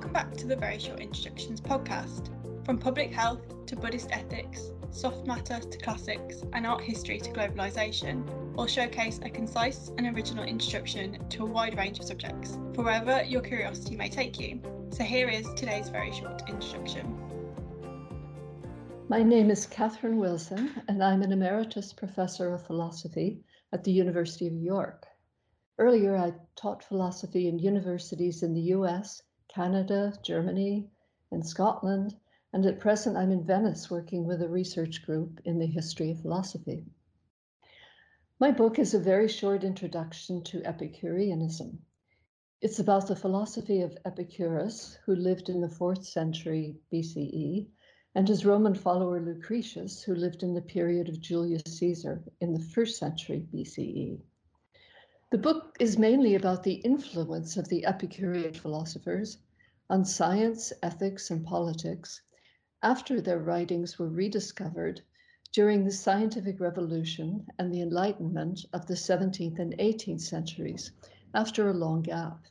Welcome back to the Very Short Introductions podcast. From public health to Buddhist ethics, soft matter to classics, and art history to globalisation, we'll showcase a concise and original introduction to a wide range of subjects, for wherever your curiosity may take you. So here is today's very short introduction. My name is Catherine Wilson, and I'm an emeritus professor of philosophy at the University of York. Earlier, I taught philosophy in universities in the US, Canada, Germany, and Scotland, and at present I'm in Venice working with a research group in the history of philosophy. My book is a very short introduction to Epicureanism. It's about the philosophy of Epicurus, who lived in the fourth century BCE, and his Roman follower Lucretius, who lived in the period of Julius Caesar in the first century BCE. The book is mainly about the influence of the Epicurean philosophers on science, ethics, and politics after their writings were rediscovered during the scientific revolution and the Enlightenment of the 17th and 18th centuries after a long gap.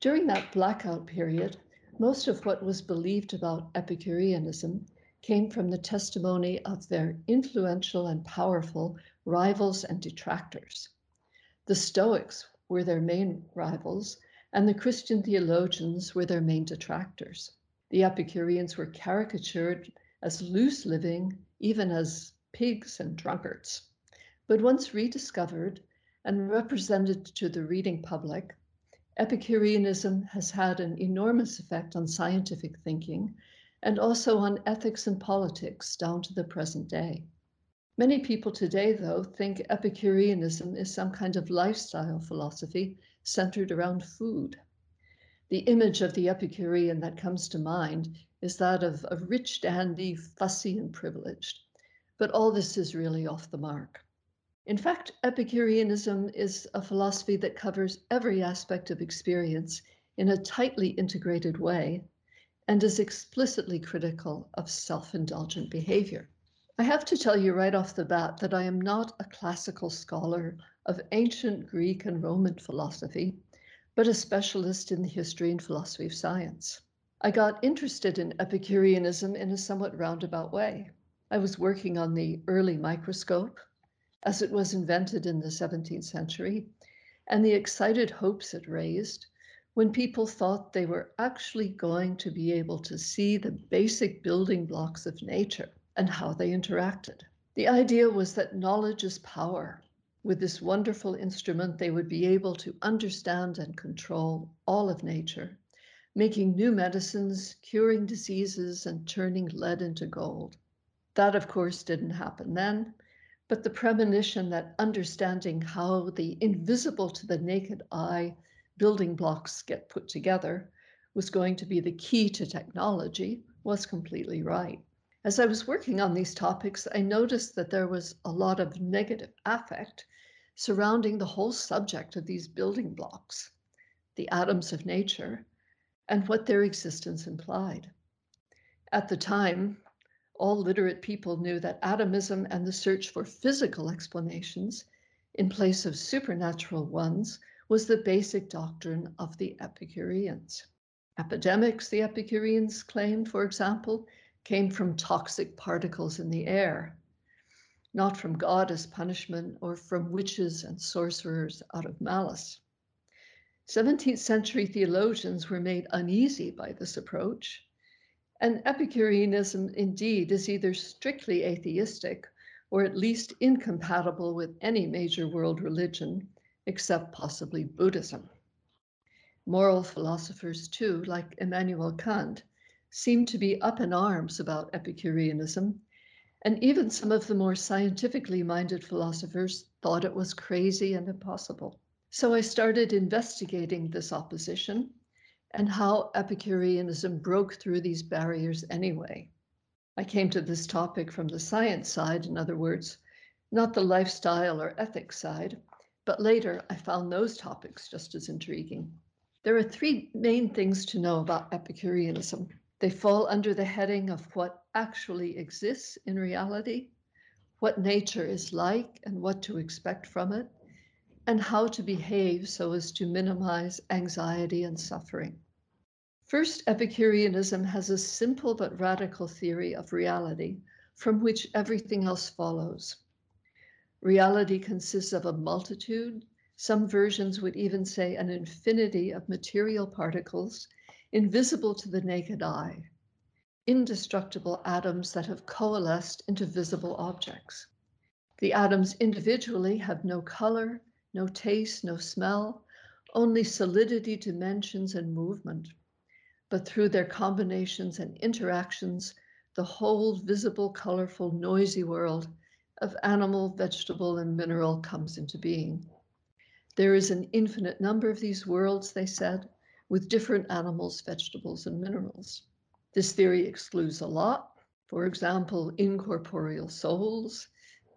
During that blackout period, most of what was believed about Epicureanism came from the testimony of their influential and powerful rivals and detractors. The Stoics were their main rivals, and the Christian theologians were their main detractors. The Epicureans were caricatured as loose living, even as pigs and drunkards. But once rediscovered and represented to the reading public, Epicureanism has had an enormous effect on scientific thinking and also on ethics and politics down to the present day. Many people today, though, think Epicureanism is some kind of lifestyle philosophy centered around food. The image of the Epicurean that comes to mind is that of a rich dandy, fussy and privileged. But all this is really off the mark. In fact, Epicureanism is a philosophy that covers every aspect of experience in a tightly integrated way and is explicitly critical of self indulgent behavior. I have to tell you right off the bat that I am not a classical scholar of ancient Greek and Roman philosophy, but a specialist in the history and philosophy of science. I got interested in Epicureanism in a somewhat roundabout way. I was working on the early microscope as it was invented in the 17th century and the excited hopes it raised when people thought they were actually going to be able to see the basic building blocks of nature and how they interacted. The idea was that knowledge is power. With this wonderful instrument, they would be able to understand and control all of nature, making new medicines, curing diseases, and turning lead into gold. That, of course, didn't happen then, but the premonition that understanding how the invisible to the naked eye building blocks get put together was going to be the key to technology was completely right. As I was working on these topics, I noticed that there was a lot of negative affect surrounding the whole subject of these building blocks, the atoms of nature, and what their existence implied. At the time, all literate people knew that atomism and the search for physical explanations in place of supernatural ones was the basic doctrine of the Epicureans. Epidemics, the Epicureans claimed, for example, came from toxic particles in the air, not from God as punishment or from witches and sorcerers out of malice. 17th century theologians were made uneasy by this approach, and Epicureanism indeed is either strictly atheistic or at least incompatible with any major world religion, except possibly Buddhism. Moral philosophers, too, like Immanuel Kant, seemed to be up in arms about Epicureanism, and even some of the more scientifically minded philosophers thought it was crazy and impossible. So I started investigating this opposition and how Epicureanism broke through these barriers anyway. I came to this topic from the science side, in other words, not the lifestyle or ethics side, but later I found those topics just as intriguing. There are three main things to know about Epicureanism. They fall under the heading of what actually exists in reality, what nature is like and what to expect from it, and how to behave so as to minimize anxiety and suffering. First, Epicureanism has a simple but radical theory of reality from which everything else follows. Reality consists of a multitude, some versions would even say an infinity of material particles invisible to the naked eye, indestructible atoms that have coalesced into visible objects. The atoms individually have no color, no taste, no smell, only solidity, dimensions, and movement. But through their combinations and interactions, the whole visible, colorful, noisy world of animal, vegetable, and mineral comes into being. There is an infinite number of these worlds, they said, with different animals, vegetables, and minerals. This theory excludes a lot. For example, incorporeal souls,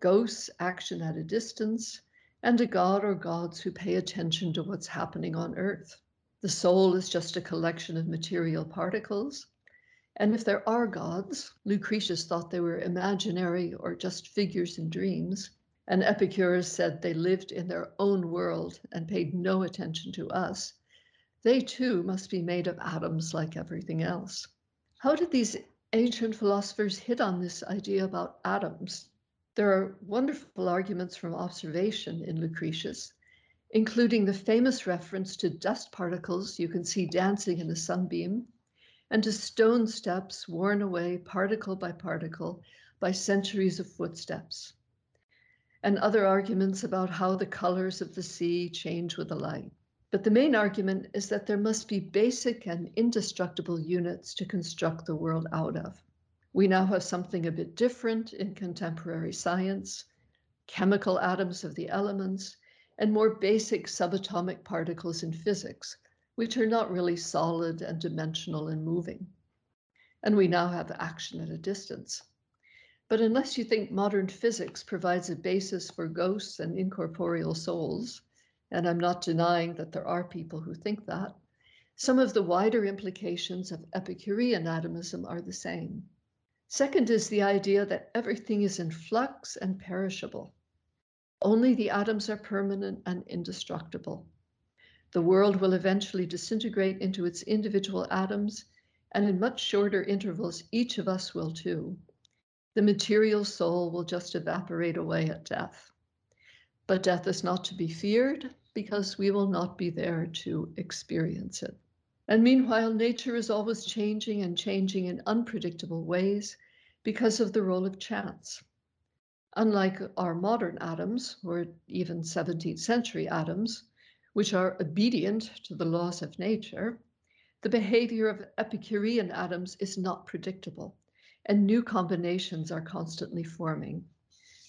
ghosts, action at a distance, and a god or gods who pay attention to what's happening on earth. The soul is just a collection of material particles. And if there are gods, Lucretius thought they were imaginary or just figures in dreams, and Epicurus said they lived in their own world and paid no attention to us, they too must be made of atoms like everything else. How did these ancient philosophers hit on this idea about atoms? There are wonderful arguments from observation in Lucretius, including the famous reference to dust particles you can see dancing in a sunbeam, and to stone steps worn away particle by particle by centuries of footsteps, and other arguments about how the colors of the sea change with the light. But the main argument is that there must be basic and indestructible units to construct the world out of. We now have something a bit different in contemporary science chemical atoms of the elements, and more basic subatomic particles in physics, which are not really solid and dimensional and moving. And we now have action at a distance. But unless you think modern physics provides a basis for ghosts and incorporeal souls, and I'm not denying that there are people who think that, some of the wider implications of Epicurean atomism are the same. Second is the idea that everything is in flux and perishable. Only the atoms are permanent and indestructible. The world will eventually disintegrate into its individual atoms, and in much shorter intervals, each of us will too. The material soul will just evaporate away at death. But death is not to be feared because we will not be there to experience it. And meanwhile, nature is always changing and changing in unpredictable ways because of the role of chance. Unlike our modern atoms, or even 17th century atoms, which are obedient to the laws of nature, the behavior of Epicurean atoms is not predictable, and new combinations are constantly forming,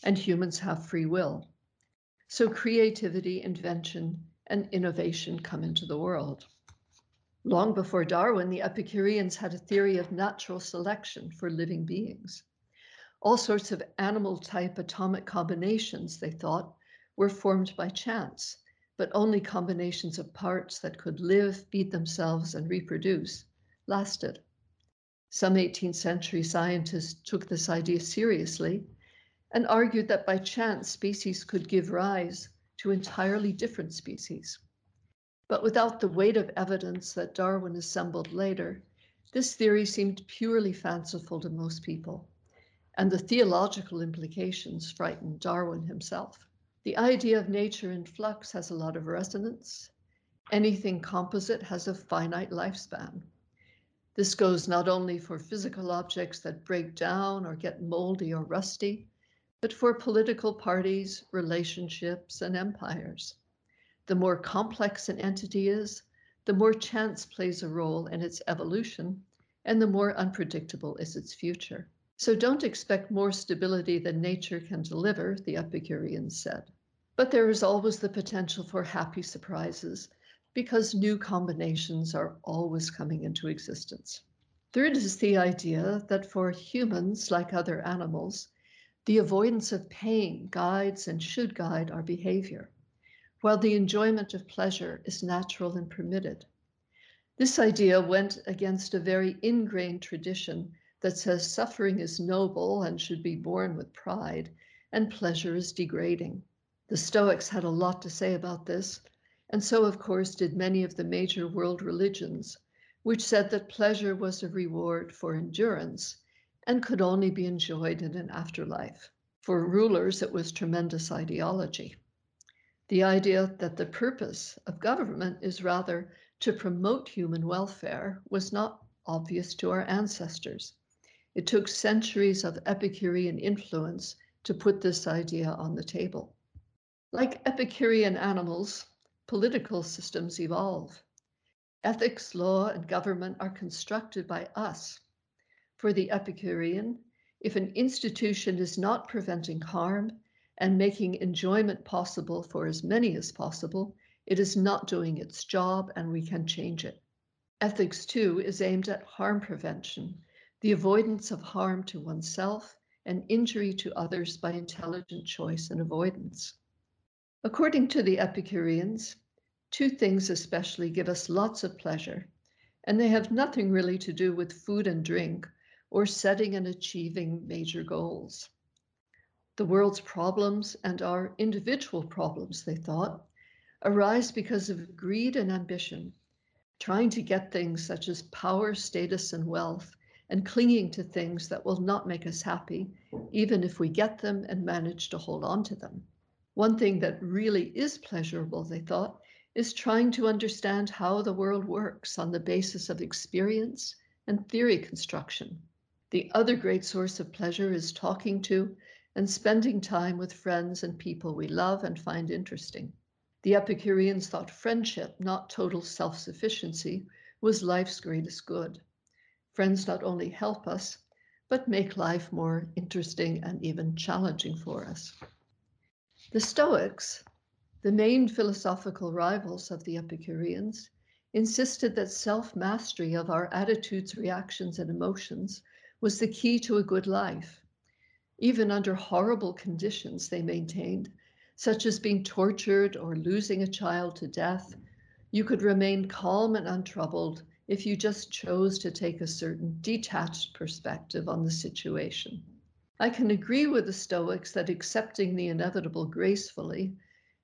and humans have free will. So creativity, invention, and innovation come into the world. Long before Darwin, the Epicureans had a theory of natural selection for living beings. All sorts of animal type atomic combinations, they thought, were formed by chance, but only combinations of parts that could live, feed themselves, and reproduce lasted. Some 18th century scientists took this idea seriously and argued that by chance species could give rise to entirely different species. But without the weight of evidence that Darwin assembled later, this theory seemed purely fanciful to most people, and the theological implications frightened Darwin himself. The idea of nature in flux has a lot of resonance. Anything composite has a finite lifespan. This goes not only for physical objects that break down or get moldy or rusty, but for political parties, relationships, and empires. The more complex an entity is, the more chance plays a role in its evolution, and the more unpredictable is its future. So don't expect more stability than nature can deliver, the Epicureans said. But there is always the potential for happy surprises because new combinations are always coming into existence. Third is the idea that for humans, like other animals, the avoidance of pain guides and should guide our behavior, while the enjoyment of pleasure is natural and permitted. This idea went against a very ingrained tradition that says suffering is noble and should be borne with pride, and pleasure is degrading. The Stoics had a lot to say about this, and so, of course, did many of the major world religions, which said that pleasure was a reward for endurance and could only be enjoyed in an afterlife. For rulers, it was tremendous ideology. The idea that the purpose of government is rather to promote human welfare was not obvious to our ancestors. It took centuries of Epicurean influence to put this idea on the table. Like Epicurean animals, political systems evolve. Ethics, law, and government are constructed by us. For the Epicurean, if an institution is not preventing harm and making enjoyment possible for as many as possible, it is not doing its job and we can change it. Ethics, too, is aimed at harm prevention, the avoidance of harm to oneself and injury to others by intelligent choice and avoidance. According to the Epicureans, two things especially give us lots of pleasure, and they have nothing really to do with food and drink or setting and achieving major goals. The world's problems and our individual problems, they thought, arise because of greed and ambition, trying to get things such as power, status, and wealth, and clinging to things that will not make us happy, even if we get them and manage to hold on to them. One thing that really is pleasurable, they thought, is trying to understand how the world works on the basis of experience and theory construction. The other great source of pleasure is talking to and spending time with friends and people we love and find interesting. The Epicureans thought friendship, not total self sufficiency, was life's greatest good. Friends not only help us, but make life more interesting and even challenging for us. The Stoics, the main philosophical rivals of the Epicureans, insisted that self mastery of our attitudes, reactions, and emotions was the key to a good life. Even under horrible conditions, they maintained, such as being tortured or losing a child to death, you could remain calm and untroubled if you just chose to take a certain detached perspective on the situation. I can agree with the Stoics that accepting the inevitable gracefully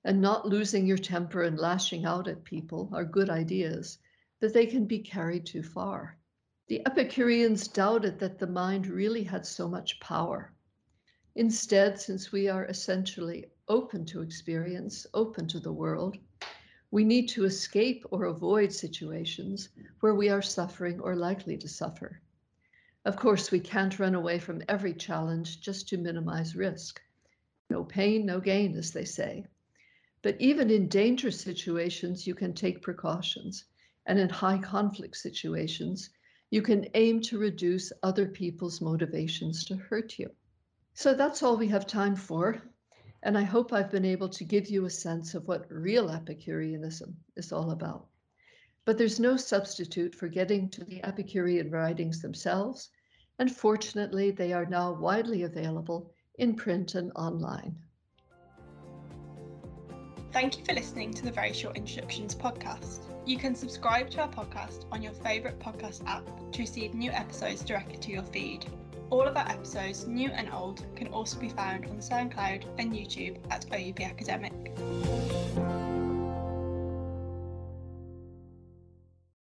and not losing your temper and lashing out at people are good ideas, but they can be carried too far. The Epicureans doubted that the mind really had so much power. Instead, since we are essentially open to experience, open to the world, we need to escape or avoid situations where we are suffering or likely to suffer. Of course, we can't run away from every challenge just to minimize risk. No pain, no gain, as they say. But even in dangerous situations, you can take precautions. And in high conflict situations, you can aim to reduce other people's motivations to hurt you. So that's all we have time for. And I hope I've been able to give you a sense of what real Epicureanism is all about. But there's no substitute for getting to the Epicurean writings themselves, and fortunately, they are now widely available in print and online. Thank you for listening to the Very Short Introductions podcast. You can subscribe to our podcast on your favourite podcast app to receive new episodes directly to your feed. All of our episodes, new and old, can also be found on SoundCloud and YouTube at OUP Academic.